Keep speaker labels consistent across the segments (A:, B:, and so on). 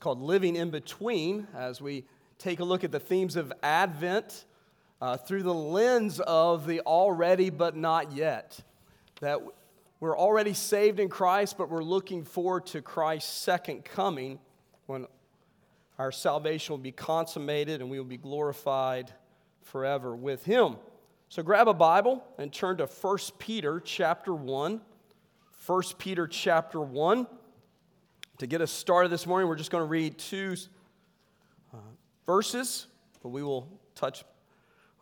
A: called Living in Between as we take a look at the themes of Advent uh, through the lens of the already but not yet. That we're already saved in Christ, but we're looking forward to Christ's second coming when our salvation will be consummated and we will be glorified forever with Him. So grab a Bible and turn to 1 Peter chapter 1. 1 Peter chapter 1. To get us started this morning, we're just going to read two uh, verses, but we will touch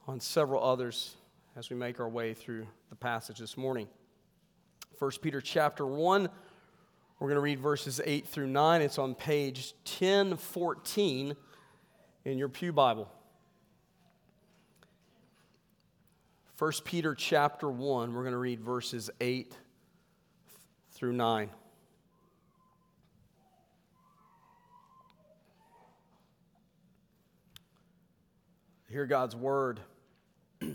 A: on several others as we make our way through the passage this morning. 1 Peter chapter 1, we're going to read verses 8 through 9. It's on page 1014 in your Pew Bible. 1 Peter chapter 1, we're going to read verses 8 through 9. Hear God's word.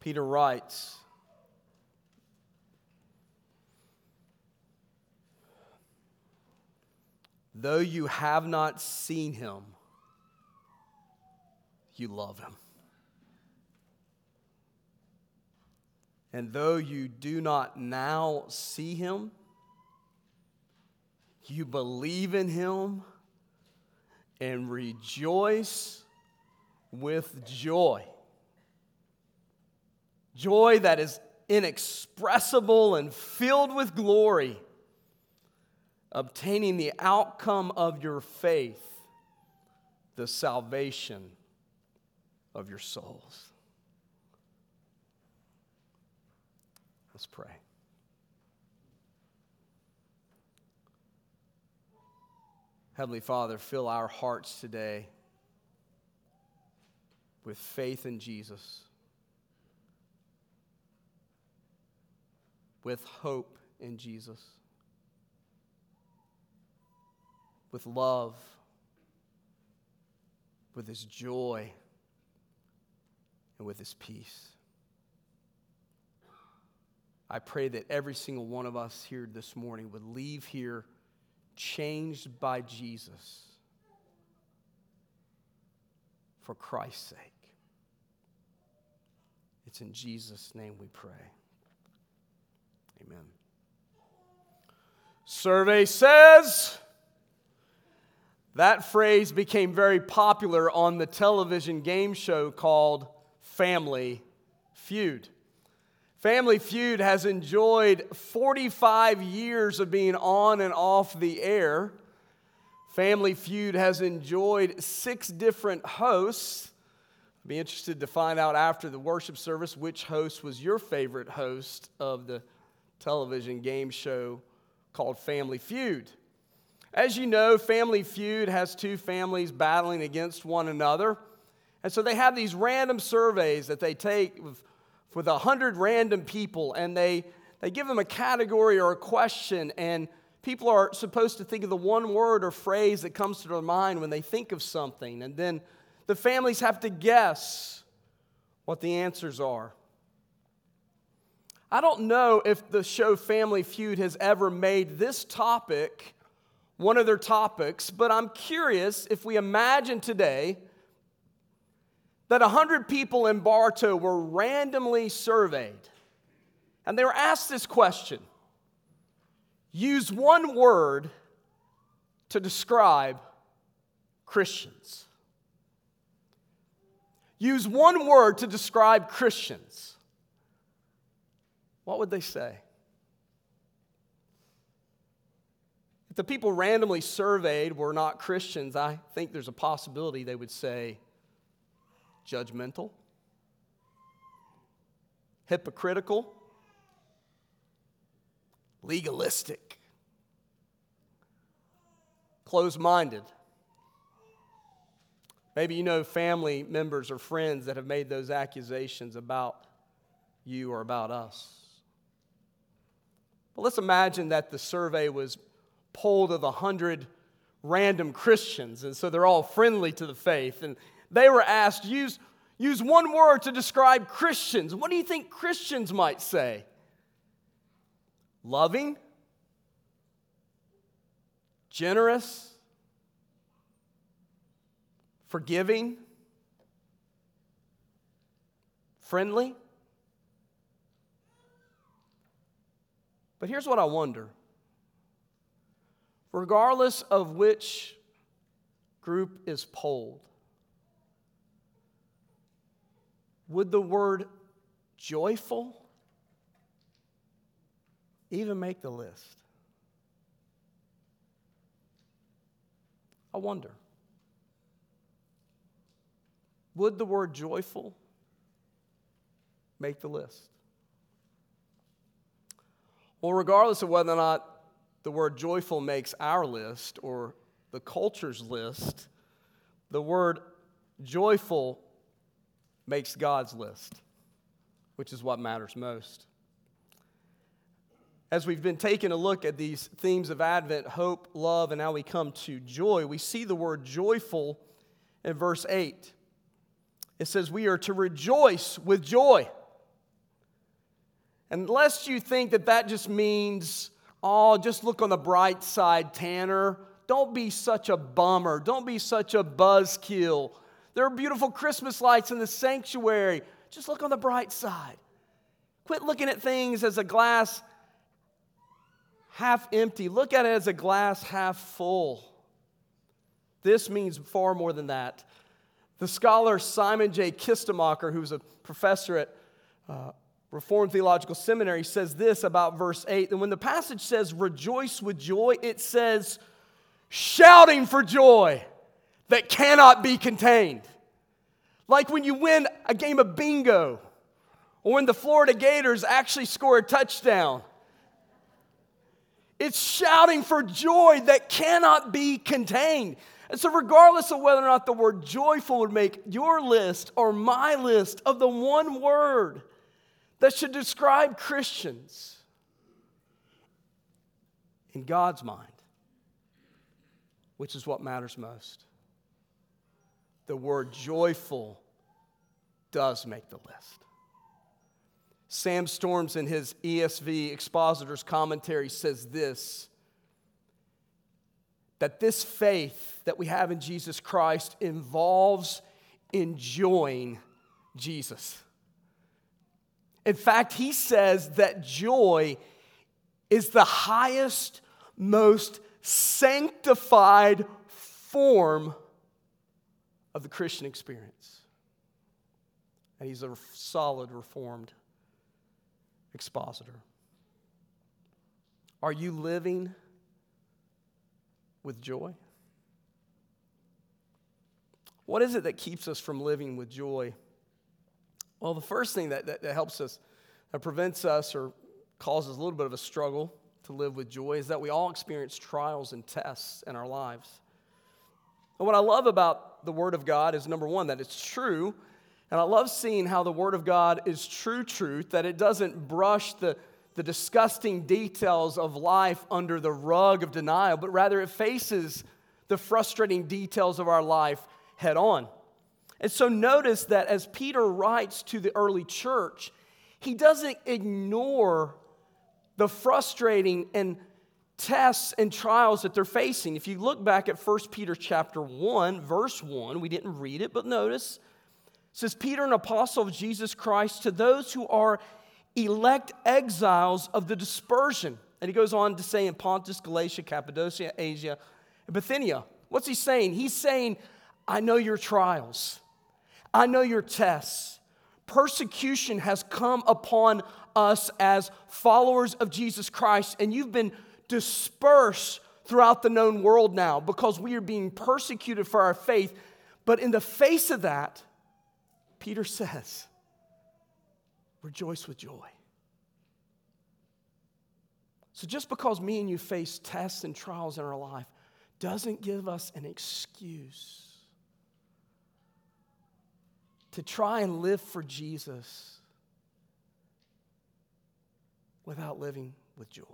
A: Peter writes, Though you have not seen him, you love him. And though you do not now see him, you believe in him and rejoice with joy. Joy that is inexpressible and filled with glory, obtaining the outcome of your faith, the salvation of your souls. Let's pray. Heavenly Father, fill our hearts today with faith in Jesus, with hope in Jesus, with love, with His joy, and with His peace. I pray that every single one of us here this morning would leave here changed by Jesus for Christ's sake. It's in Jesus' name we pray. Amen. Survey says that phrase became very popular on the television game show called Family Feud. Family Feud has enjoyed 45 years of being on and off the air. Family Feud has enjoyed six different hosts. I'd be interested to find out after the worship service which host was your favorite host of the television game show called Family Feud. As you know, Family Feud has two families battling against one another. And so they have these random surveys that they take with a hundred random people and they, they give them a category or a question and people are supposed to think of the one word or phrase that comes to their mind when they think of something and then the families have to guess what the answers are. I don't know if the show family feud has ever made this topic one of their topics but i'm curious if we imagine today that 100 people in Bartow were randomly surveyed. And they were asked this question Use one word to describe Christians. Use one word to describe Christians. What would they say? If the people randomly surveyed were not Christians, I think there's a possibility they would say judgmental, hypocritical, legalistic, closed minded. Maybe you know family members or friends that have made those accusations about you or about us. But let's imagine that the survey was polled of 100 random Christians, and so they're all friendly to the faith, and they were asked, use, use one word to describe Christians. What do you think Christians might say? Loving, generous, forgiving, friendly. But here's what I wonder regardless of which group is polled, would the word joyful even make the list? I wonder. Would the word joyful make the list? Well, regardless of whether or not the word joyful makes our list or the culture's list, the word joyful makes God's list, which is what matters most. As we've been taking a look at these themes of Advent, hope, love, and now we come to joy, we see the word joyful in verse 8. It says, We are to rejoice with joy. And lest you think that that just means, oh, just look on the bright side, Tanner. Don't be such a bummer. Don't be such a buzzkill. There are beautiful Christmas lights in the sanctuary. Just look on the bright side. Quit looking at things as a glass half empty. Look at it as a glass half full. This means far more than that. The scholar Simon J. Kistemaker, who's a professor at uh, Reformed Theological Seminary, says this about verse 8. And when the passage says rejoice with joy, it says shouting for joy that cannot be contained. Like when you win a game of bingo, or when the Florida Gators actually score a touchdown. It's shouting for joy that cannot be contained. And so, regardless of whether or not the word joyful would make your list or my list of the one word that should describe Christians, in God's mind, which is what matters most, the word joyful does make the list. Sam Storms, in his ESV Expositor's Commentary, says this that this faith that we have in Jesus Christ involves enjoying Jesus. In fact, he says that joy is the highest, most sanctified form of the Christian experience. And he's a solid reformed expositor. Are you living with joy? What is it that keeps us from living with joy? Well, the first thing that, that, that helps us, that prevents us or causes a little bit of a struggle to live with joy is that we all experience trials and tests in our lives. And what I love about the Word of God is number one, that it's true and I love seeing how the Word of God is true truth, that it doesn't brush the, the disgusting details of life under the rug of denial, but rather it faces the frustrating details of our life head on. And so notice that as Peter writes to the early church, he doesn't ignore the frustrating and tests and trials that they're facing. If you look back at 1 Peter chapter 1, verse 1, we didn't read it, but notice says Peter, an apostle of Jesus Christ, to those who are elect exiles of the dispersion. And he goes on to say in Pontus, Galatia, Cappadocia, Asia, and Bithynia. What's he saying? He's saying, I know your trials, I know your tests. Persecution has come upon us as followers of Jesus Christ, and you've been dispersed throughout the known world now because we are being persecuted for our faith. But in the face of that, Peter says, rejoice with joy. So just because me and you face tests and trials in our life doesn't give us an excuse to try and live for Jesus without living with joy.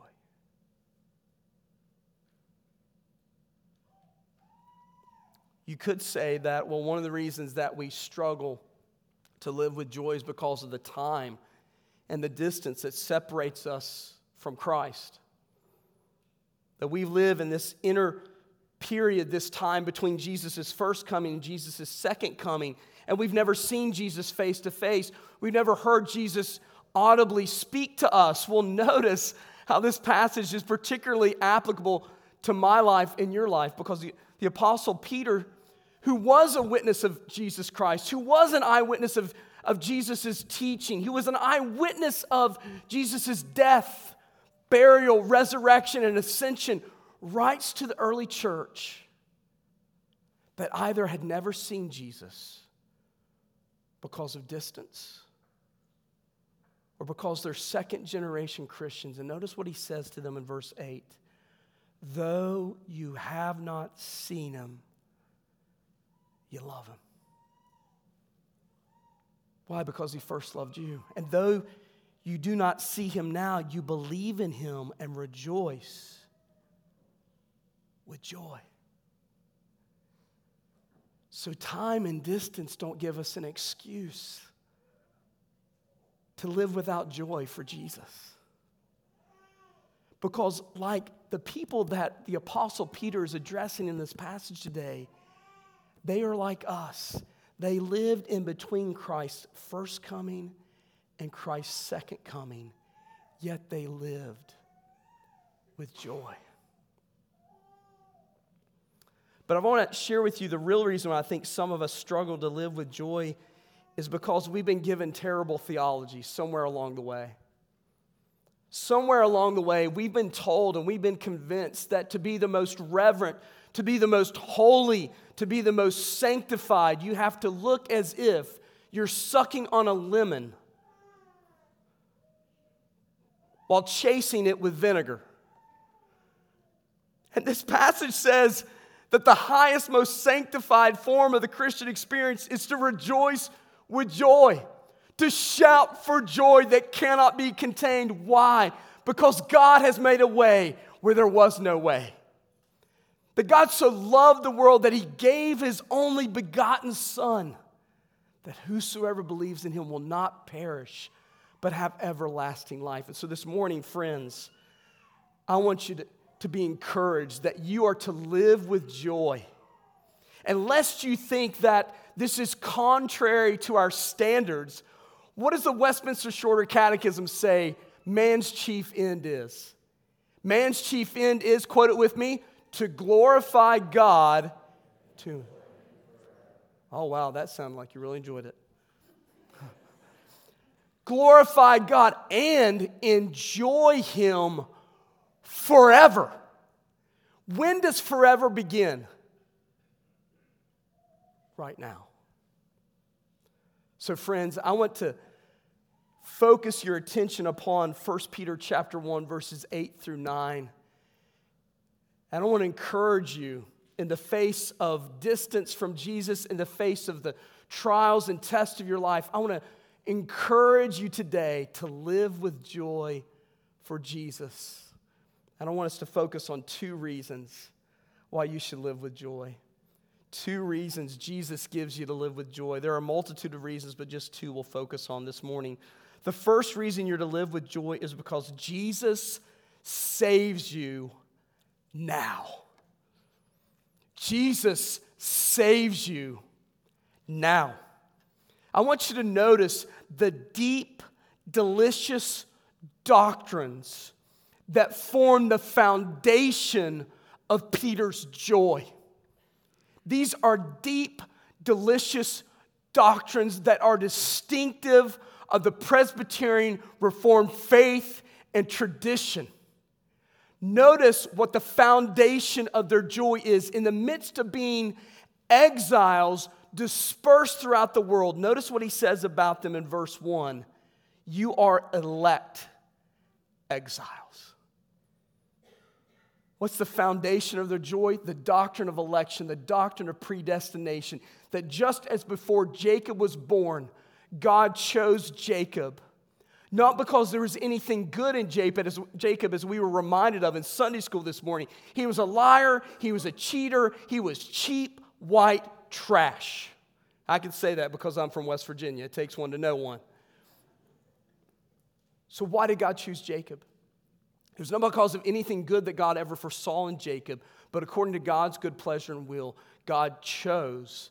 A: You could say that, well, one of the reasons that we struggle to live with joy is because of the time and the distance that separates us from Christ. That we live in this inner period, this time between Jesus' first coming and Jesus' second coming, and we've never seen Jesus face to face. We've never heard Jesus audibly speak to us. We'll notice how this passage is particularly applicable to my life and your life because the, the Apostle Peter, who was a witness of Jesus Christ, who was an eyewitness of, of Jesus' teaching, who was an eyewitness of Jesus' death, burial, resurrection, and ascension, writes to the early church that either had never seen Jesus because of distance or because they're second generation Christians. And notice what he says to them in verse 8 Though you have not seen him, you love him. Why? Because he first loved you. And though you do not see him now, you believe in him and rejoice with joy. So, time and distance don't give us an excuse to live without joy for Jesus. Because, like the people that the Apostle Peter is addressing in this passage today, they are like us. They lived in between Christ's first coming and Christ's second coming, yet they lived with joy. But I want to share with you the real reason why I think some of us struggle to live with joy is because we've been given terrible theology somewhere along the way. Somewhere along the way, we've been told and we've been convinced that to be the most reverent, to be the most holy, to be the most sanctified, you have to look as if you're sucking on a lemon while chasing it with vinegar. And this passage says that the highest, most sanctified form of the Christian experience is to rejoice with joy, to shout for joy that cannot be contained. Why? Because God has made a way where there was no way. That God so loved the world that he gave his only begotten Son, that whosoever believes in him will not perish, but have everlasting life. And so this morning, friends, I want you to to be encouraged, that you are to live with joy. And lest you think that this is contrary to our standards, what does the Westminster Shorter Catechism say man's chief end is? Man's chief end is, quote it with me, to glorify God to. Oh, wow, that sounded like you really enjoyed it. glorify God and enjoy Him forever. When does forever begin? Right now. So friends, I want to focus your attention upon 1 Peter chapter 1 verses 8 through 9. And I want to encourage you in the face of distance from Jesus, in the face of the trials and tests of your life, I want to encourage you today to live with joy for Jesus. And I want us to focus on two reasons why you should live with joy. Two reasons Jesus gives you to live with joy. There are a multitude of reasons, but just two we'll focus on this morning. The first reason you're to live with joy is because Jesus saves you now. Jesus saves you now. I want you to notice the deep, delicious doctrines that form the foundation of Peter's joy. These are deep, delicious doctrines that are distinctive of the Presbyterian Reformed faith and tradition. Notice what the foundation of their joy is. In the midst of being exiles dispersed throughout the world, notice what he says about them in verse 1 You are elect exiles. What's the foundation of their joy? The doctrine of election, the doctrine of predestination. That just as before Jacob was born, God chose Jacob. Not because there was anything good in Jacob as, we were reminded of in Sunday school this morning. He was a liar, he was a cheater, he was cheap, white trash. I can say that because I'm from West Virginia. It takes one to know one. So, why did God choose Jacob? It was not because of anything good that God ever foresaw in Jacob, but according to God's good pleasure and will, God chose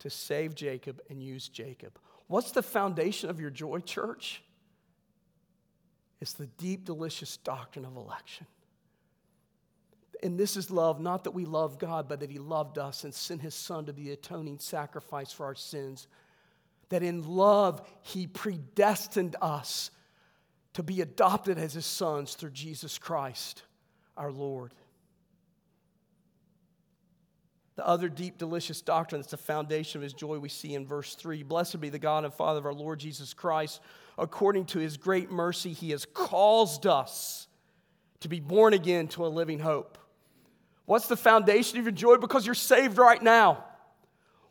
A: to save Jacob and use Jacob. What's the foundation of your joy, church? It's the deep, delicious doctrine of election. And this is love, not that we love God, but that He loved us and sent His Son to be the atoning sacrifice for our sins. That in love, He predestined us to be adopted as His sons through Jesus Christ, our Lord. The other deep, delicious doctrine that's the foundation of his joy we see in verse 3 Blessed be the God and Father of our Lord Jesus Christ. According to his great mercy, he has caused us to be born again to a living hope. What's the foundation of your joy? Because you're saved right now.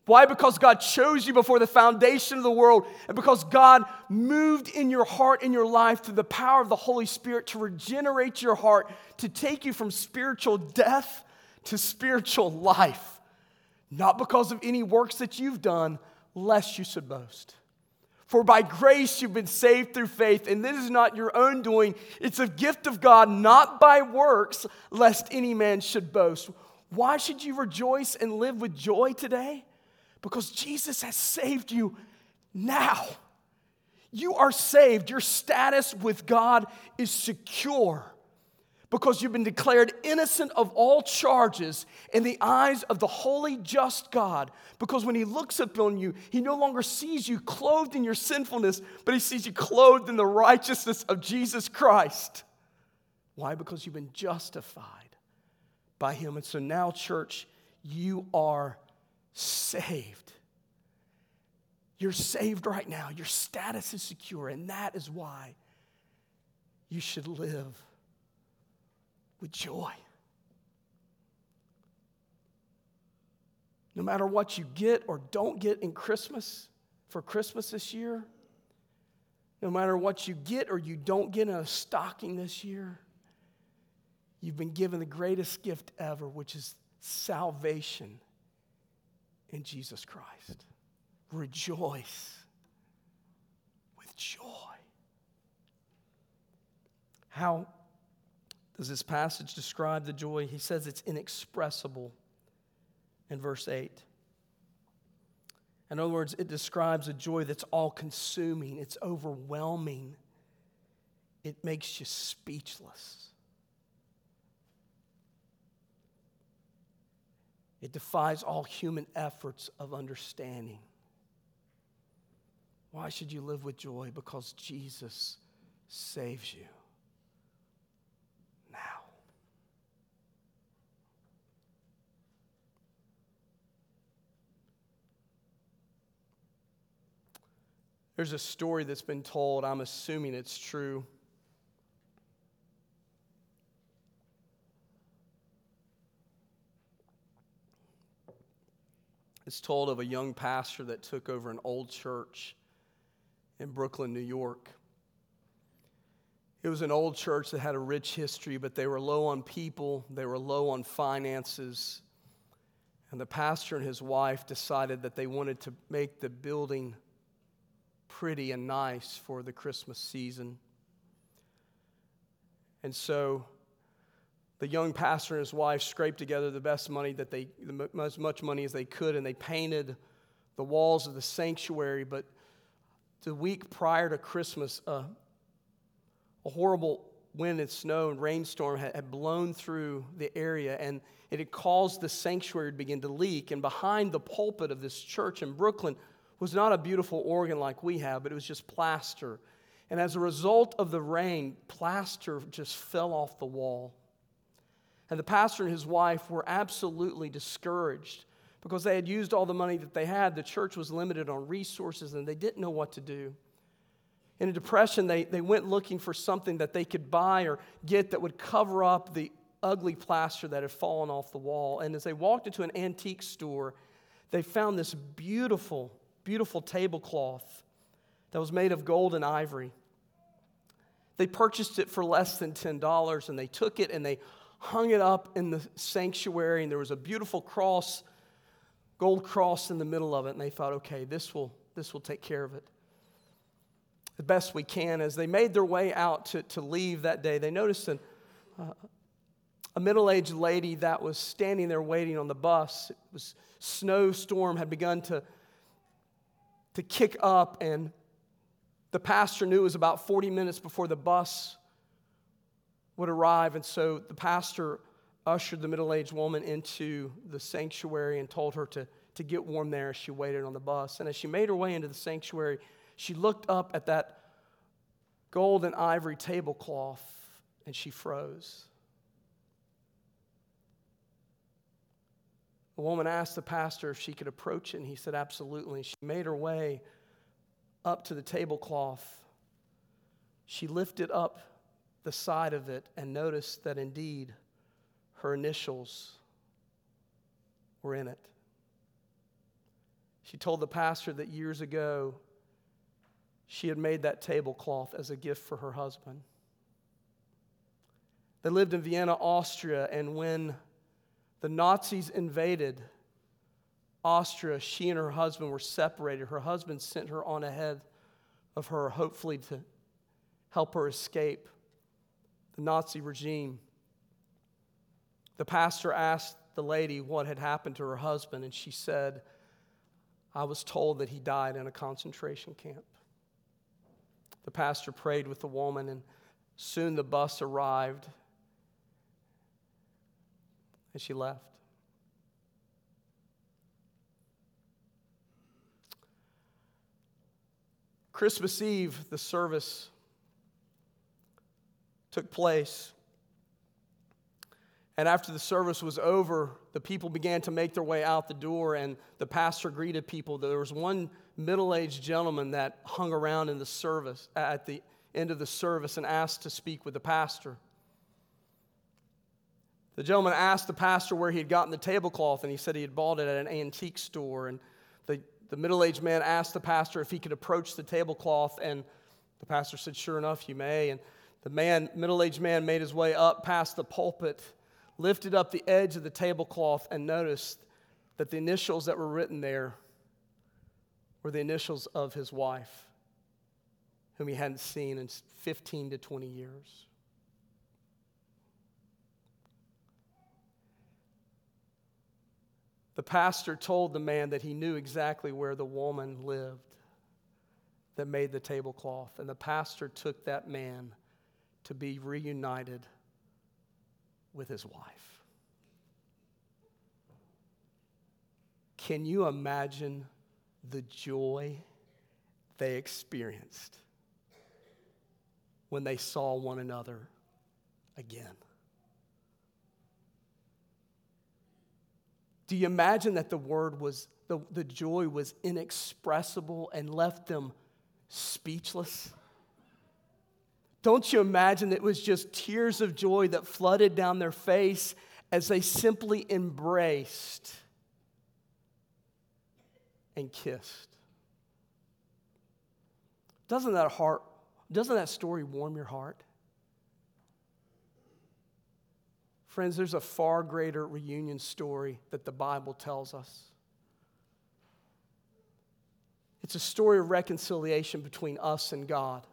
A: Why? Because God chose you before the foundation of the world, and because God moved in your heart in your life through the power of the Holy Spirit to regenerate your heart, to take you from spiritual death to spiritual life not because of any works that you've done, lest you should boast. For by grace you've been saved through faith, and this is not your own doing. It's a gift of God, not by works, lest any man should boast. Why should you rejoice and live with joy today? Because Jesus has saved you now. You are saved. Your status with God is secure because you've been declared innocent of all charges in the eyes of the holy, just God. Because when He looks upon you, He no longer sees you clothed in your sinfulness, but He sees you clothed in the righteousness of Jesus Christ. Why? Because you've been justified by Him. And so now, church, you are saved. You're saved right now. Your status is secure, and that is why you should live with joy. No matter what you get or don't get in Christmas, for Christmas this year, no matter what you get or you don't get in a stocking this year, you've been given the greatest gift ever, which is salvation in Jesus Christ. Rejoice with joy. How does this passage describe the joy? He says it's inexpressible in verse 8. In other words, it describes a joy that's all consuming, it's overwhelming, it makes you speechless. It defies all human efforts of understanding. Why should you live with joy? Because Jesus saves you. There's a story that's been told, I'm assuming it's true. It's told of a young pastor that took over an old church in Brooklyn, New York. It was an old church that had a rich history, but they were low on people, they were low on finances. And the pastor and his wife decided that they wanted to make the building pretty and nice for the Christmas season. And so the young pastor and his wife scraped together the best money that they, as much money as they could, and they painted the walls of the sanctuary. But the week prior to Christmas, uh, a horrible wind and snow and rainstorm had, had blown through the area, and it had caused the sanctuary to begin to leak. And behind the pulpit of this church in Brooklyn, was not a beautiful organ like we have, but it was just plaster. And as a result of the rain, plaster just fell off the wall. And the pastor and his wife were absolutely discouraged because they had used all the money that they had. The church was limited on resources and they didn't know what to do. In a depression, they, they went looking for something that they could buy or get that would cover up the ugly plaster that had fallen off the wall. And as they walked into an antique store, they found this beautiful beautiful tablecloth that was made of gold and ivory. They purchased it for less than $10 and they took it and they hung it up in the sanctuary and there was a beautiful cross, gold cross in the middle of it and they thought, okay, this will, this will take care of it. the best we can. As they made their way out to, to leave that day, they noticed an, uh, a middle aged lady that was standing there waiting on the bus. It was snowstorm had begun to, to kick up, and the pastor knew it was about 40 minutes before the bus would arrive. And so the pastor ushered the middle aged woman into the sanctuary and told her to, to get warm there as she waited on the bus. And as she made her way into the sanctuary, she looked up at that gold and ivory tablecloth and she froze. The woman asked the pastor if she could approach it, and he said, Absolutely. She made her way up to the tablecloth. She lifted up the side of it and noticed that indeed her initials were in it. She told the pastor that years ago she had made that tablecloth as a gift for her husband. They lived in Vienna, Austria, and when the Nazis invaded Austria, she and her husband were separated. Her husband sent her on ahead of her, hopefully to help her escape the Nazi regime. The pastor asked the lady what had happened to her husband, and she said, I was told that he died in a concentration camp. The pastor prayed with the woman, and soon the bus arrived, and she left. Christmas Eve, the service took place. And after the service was over, the people began to make their way out the door, and the pastor greeted people. There was one middle aged gentleman that hung around in the service at the end of the service and asked to speak with the pastor. The gentleman asked the pastor where he had gotten the tablecloth, and he said he had bought it at an antique store. And the, the middle aged man asked the pastor if he could approach the tablecloth, and the pastor said, Sure enough, you may. And the man, middle aged man, made his way up past the pulpit lifted up the edge of the tablecloth and noticed that the initials that were written there were the initials of his wife, whom he hadn't seen in 15 to 20 years. The pastor told the man that he knew exactly where the woman lived that made the tablecloth, and the pastor took that man to be reunited with his wife. Can you imagine the joy they experienced when they saw one another again? Do you imagine that the word was, the, the joy was inexpressible and left them speechless? Don't you imagine it was just tears of joy that flooded down their face as they simply embraced and kissed? Doesn't that heart, doesn't that story warm your heart? Friends, there's a far greater reunion story that the Bible tells us. It's a story of reconciliation between us and God.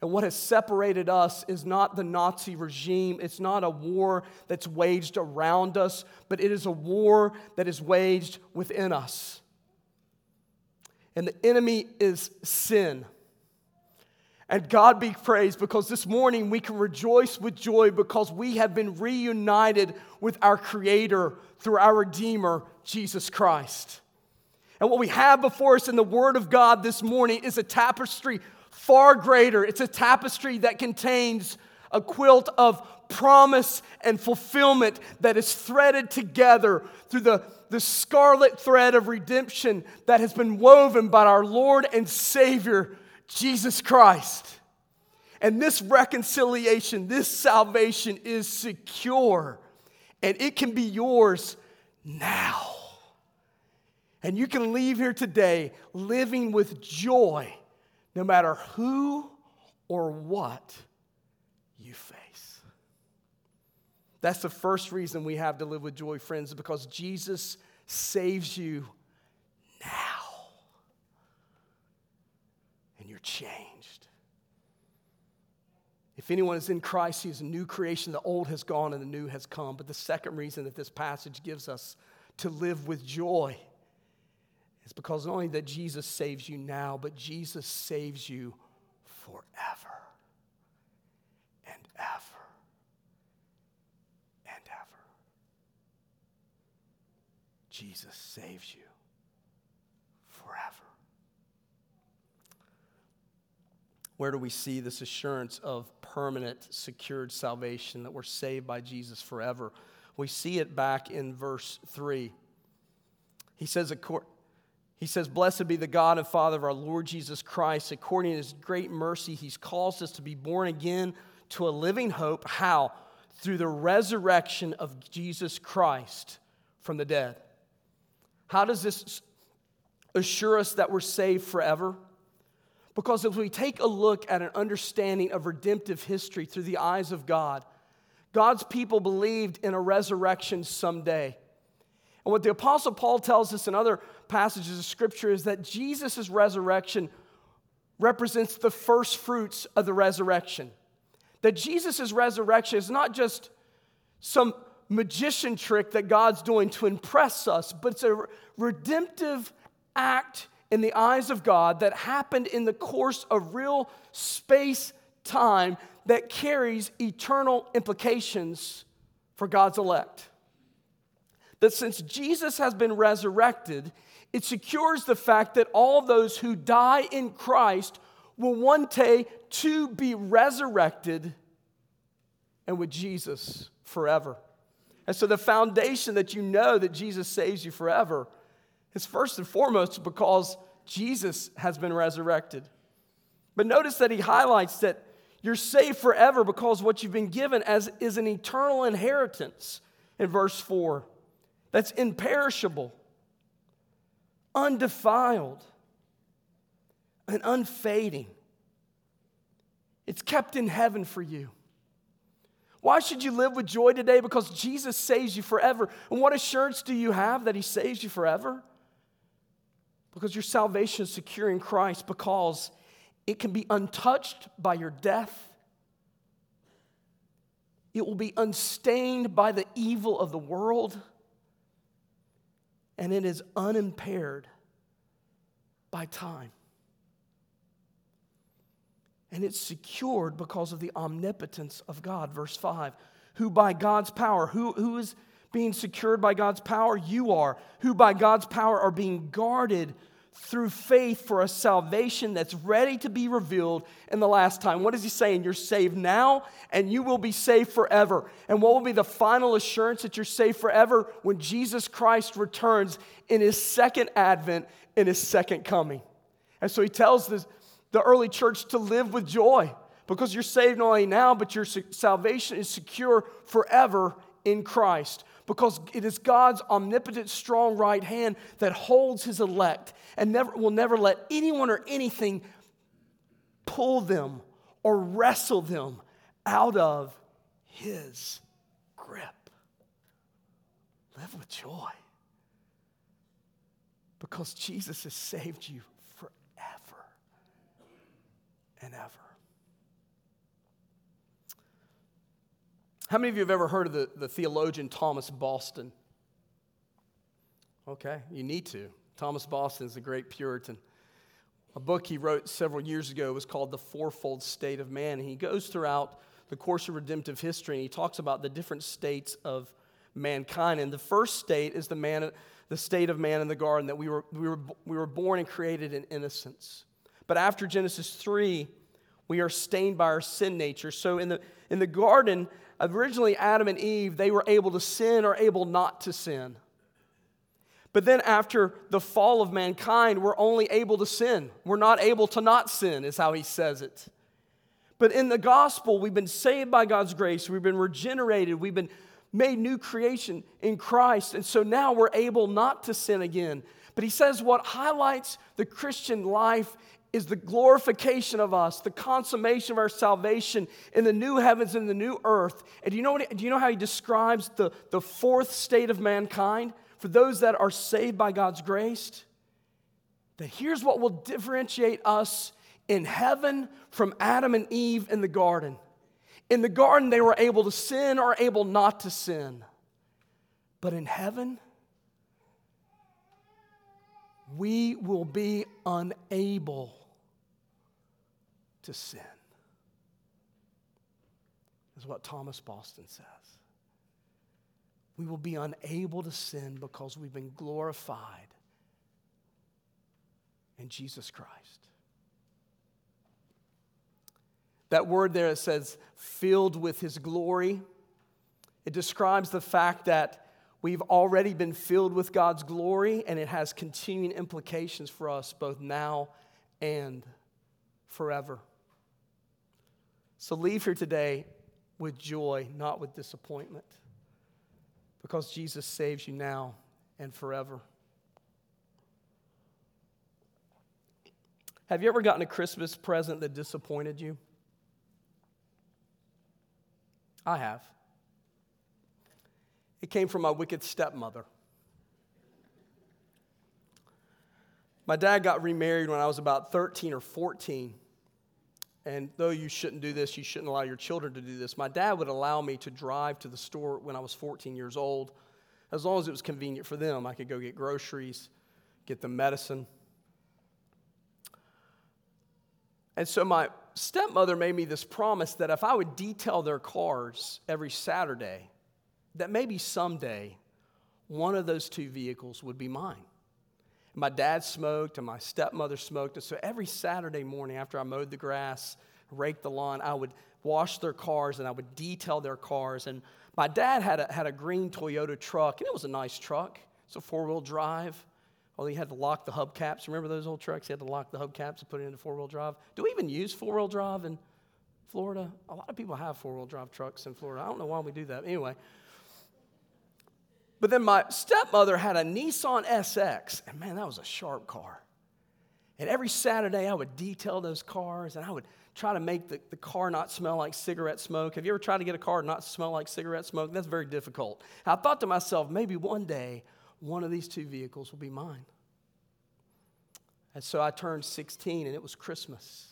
A: And what has separated us is not the Nazi regime. It's not a war that's waged around us, but it is a war that is waged within us. And the enemy is sin. And God be praised because this morning we can rejoice with joy because we have been reunited with our Creator through our Redeemer, Jesus Christ. And what we have before us in the Word of God this morning is a tapestry far greater. It's a tapestry that contains a quilt of promise and fulfillment that is threaded together through the, the scarlet thread of redemption that has been woven by our Lord and Savior, Jesus Christ. And this reconciliation, this salvation is secure, and it can be yours now. And you can leave here today living with joy no matter who or what you face. That's the first reason we have to live with joy, friends, because Jesus saves you now. Changed. If anyone is in Christ, he is a new creation. The old has gone and the new has come. But the second reason that this passage gives us to live with joy is because not only that Jesus saves you now, but Jesus saves you forever and ever and ever. Jesus saves you forever. Where do we see this assurance of permanent, secured salvation that we're saved by Jesus forever? We see it back in verse 3. He says, he says, Blessed be the God and Father of our Lord Jesus Christ. According to his great mercy, he's caused us to be born again to a living hope. How? Through the resurrection of Jesus Christ from the dead. How does this assure us that we're saved forever? Because if we take a look at an understanding of redemptive history through the eyes of God, God's people believed in a resurrection someday. And what the Apostle Paul tells us in other passages of Scripture is that Jesus' resurrection represents the first fruits of the resurrection. That Jesus' resurrection is not just some magician trick that God's doing to impress us, but it's a redemptive act in the eyes of God that happened in the course of real space time that carries eternal implications for God's elect that since Jesus has been resurrected, it secures the fact that all those who die in Christ will one day to be resurrected and with Jesus forever. And so the foundation that you know that Jesus saves you forever is first and foremost because Jesus has been resurrected. But notice that he highlights that you're saved forever because what you've been given as is an eternal inheritance in verse 4 that's imperishable, undefiled, and unfading. It's kept in heaven for you. Why should you live with joy today? Because Jesus saves you forever. And what assurance do you have that He saves you forever? Because your salvation is secure in Christ, because it can be untouched by your death. It will be unstained by the evil of the world and it is unimpaired by time. And it's secured because of the omnipotence of God. Verse 5 Who by God's power, who, who is being secured by God's power? You are. Who by God's power are being guarded through faith for a salvation that's ready to be revealed in the last time. What is he saying? You're saved now and you will be saved forever. And what will be the final assurance that you're saved forever? When Jesus Christ returns in his second advent, in his second coming. And so he tells the, the early church to live with joy because you're saved not only now, but your salvation is secure forever in Christ because it is God's omnipotent, strong right hand that holds his elect and never, will never let anyone or anything pull them or wrestle them out of his grip. Live with joy because Jesus has saved you forever and ever. How many of you have ever heard of the, the theologian Thomas Boston? Okay, you need to. Thomas Boston is a great Puritan. A book he wrote several years ago was called The Fourfold State of Man. He goes throughout the course of redemptive history and he talks about the different states of mankind. And the first state is the, man, the state of man in the garden, that we were, we, were, we were born and created in innocence. But after Genesis 3, we are stained by our sin nature. So in the, in the garden, originally Adam and Eve, they were able to sin or able not to sin. But then after the fall of mankind, we're only able to sin. We're not able to not sin, is how he says it. But in the gospel, we've been saved by God's grace, we've been regenerated, we've been made new creation in Christ. And so now we're able not to sin again. But he says what highlights the Christian life is the glorification of us, the consummation of our salvation in the new heavens and the new earth. And do you know, what, do you know how he describes the, the fourth state of mankind for those that are saved by God's grace? That here's what will differentiate us in heaven from Adam and Eve in the garden. In the garden, they were able to sin or able not to sin. But in heaven, we will be unable to sin. Is what Thomas Boston says. We will be unable to sin because we've been glorified in Jesus Christ. That word there that says filled with his glory, it describes the fact that we've already been filled with God's glory and it has continuing implications for us both now and forever. So leave here today with joy, not with disappointment, because Jesus saves you now and forever. Have you ever gotten a Christmas present that disappointed you? I have. It came from my wicked stepmother. My dad got remarried when I was about 13 or 14. And though you shouldn't do this, you shouldn't allow your children to do this. My dad would allow me to drive to the store when I was 14 years old, as long as it was convenient for them. I could go get groceries, get the medicine. And so my stepmother made me this promise that if I would detail their cars every Saturday, that maybe someday one of those two vehicles would be mine. My dad smoked and my stepmother smoked. And so every Saturday morning after I mowed the grass, raked the lawn, I would wash their cars and I would detail their cars. And my dad had a, had a green Toyota truck, and it was a nice truck. It's a four wheel drive. Well, he had to lock the hubcaps. Remember those old trucks? He had to lock the hubcaps and put it into four wheel drive. Do we even use four wheel drive in Florida? A lot of people have four wheel drive trucks in Florida. I don't know why we do that. Anyway, but then my stepmother had a Nissan SX, and man, that was a sharp car. And every Saturday, I would detail those cars and I would try to make the, the car not smell like cigarette smoke. Have you ever tried to get a car not smell like cigarette smoke? That's very difficult. I thought to myself, maybe one day one of these two vehicles will be mine. And so I turned 16 and it was Christmas.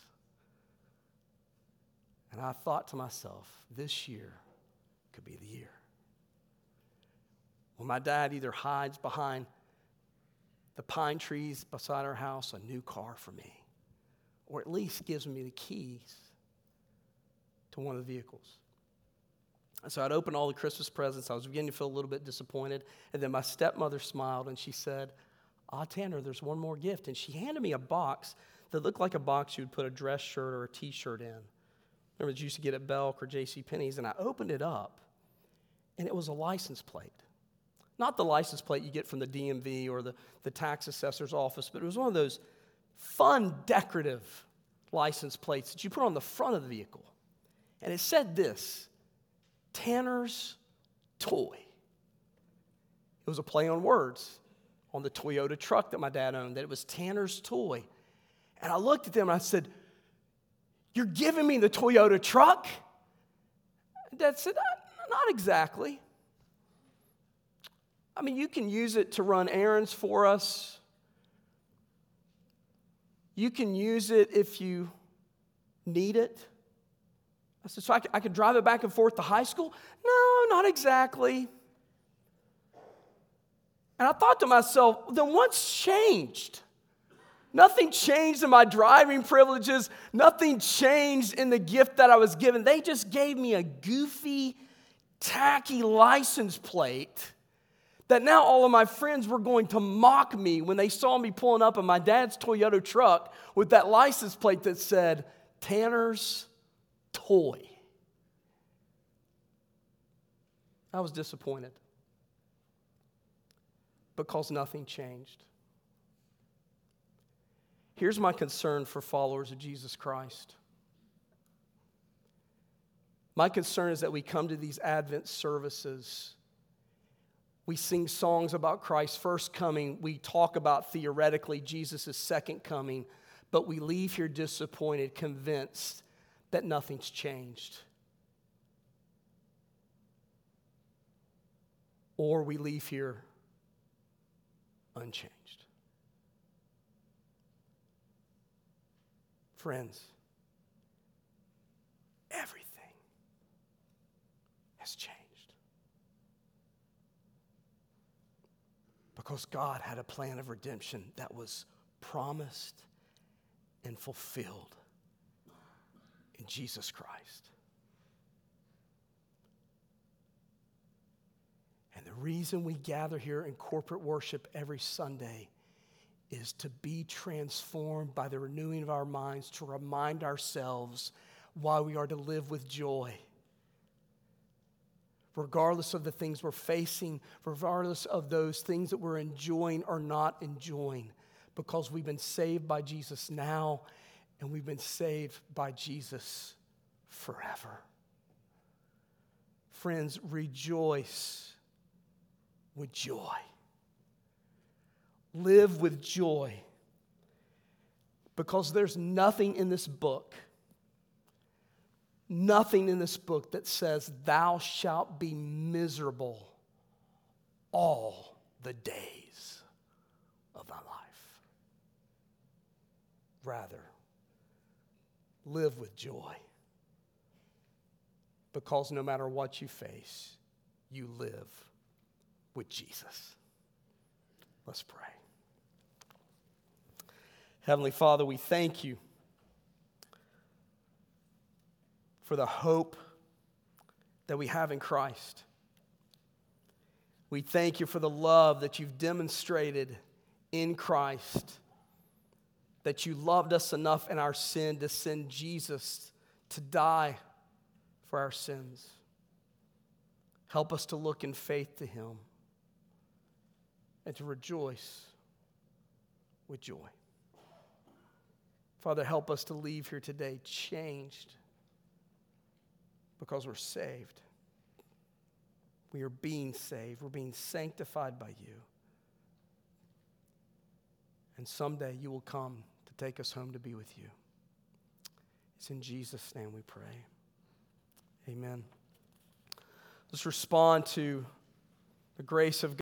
A: And I thought to myself, this year could be the year. When my dad either hides behind the pine trees beside our house, a new car for me, or at least gives me the keys to one of the vehicles. And so I'd open all the Christmas presents. I was beginning to feel a little bit disappointed. And then my stepmother smiled and she said, Ah, Tanner, there's one more gift. And she handed me a box that looked like a box you would put a dress shirt or a t shirt in. Remember, you used to get at Belk or J.C. Penney's. And I opened it up, and it was a license plate. Not the license plate you get from the DMV or the, the tax assessor's office, but it was one of those fun, decorative license plates that you put on the front of the vehicle. And it said this Tanner's Toy. It was a play on words on the Toyota truck that my dad owned, that it was Tanner's Toy. And I looked at them and I said, You're giving me the Toyota truck? Dad said, uh, Not exactly. I mean, you can use it to run errands for us. You can use it if you need it. I said, So I could, I could drive it back and forth to high school? No, not exactly. And I thought to myself, then what's changed? Nothing changed in my driving privileges. Nothing changed in the gift that I was given. They just gave me a goofy, tacky license plate that now all of my friends were going to mock me when they saw me pulling up in my dad's Toyota truck with that license plate that said, Tanner's Toy. I was disappointed because nothing changed. Here's my concern for followers of Jesus Christ. My concern is that we come to these Advent services we sing songs about Christ's first coming. We talk about theoretically Jesus' second coming, but we leave here disappointed, convinced that nothing's changed. Or we leave here unchanged. Friends, everything has changed. Because God had a plan of redemption that was promised and fulfilled in Jesus Christ. And the reason we gather here in corporate worship every Sunday is to be transformed by the renewing of our minds, to remind ourselves why we are to live with joy. Regardless of the things we're facing, regardless of those things that we're enjoying or not enjoying, because we've been saved by Jesus now and we've been saved by Jesus forever. Friends, rejoice with joy. Live with joy. Because there's nothing in this book, nothing in this book that says, Thou shalt be miserable all the days of thy life. Rather, live with joy. Because no matter what you face, you live with Jesus. Let's pray. Heavenly Father, we thank you for the hope that we have in Christ. We thank you for the love that you've demonstrated in Christ, that you loved us enough in our sin to send Jesus to die for our sins. Help us to look in faith to him and to rejoice with joy. Father, help us to leave here today changed because we're saved. We are being saved, we're being sanctified by you. And someday you will come to take us home to be with you. It's in Jesus' name we pray. Amen. Let's respond to the grace of God.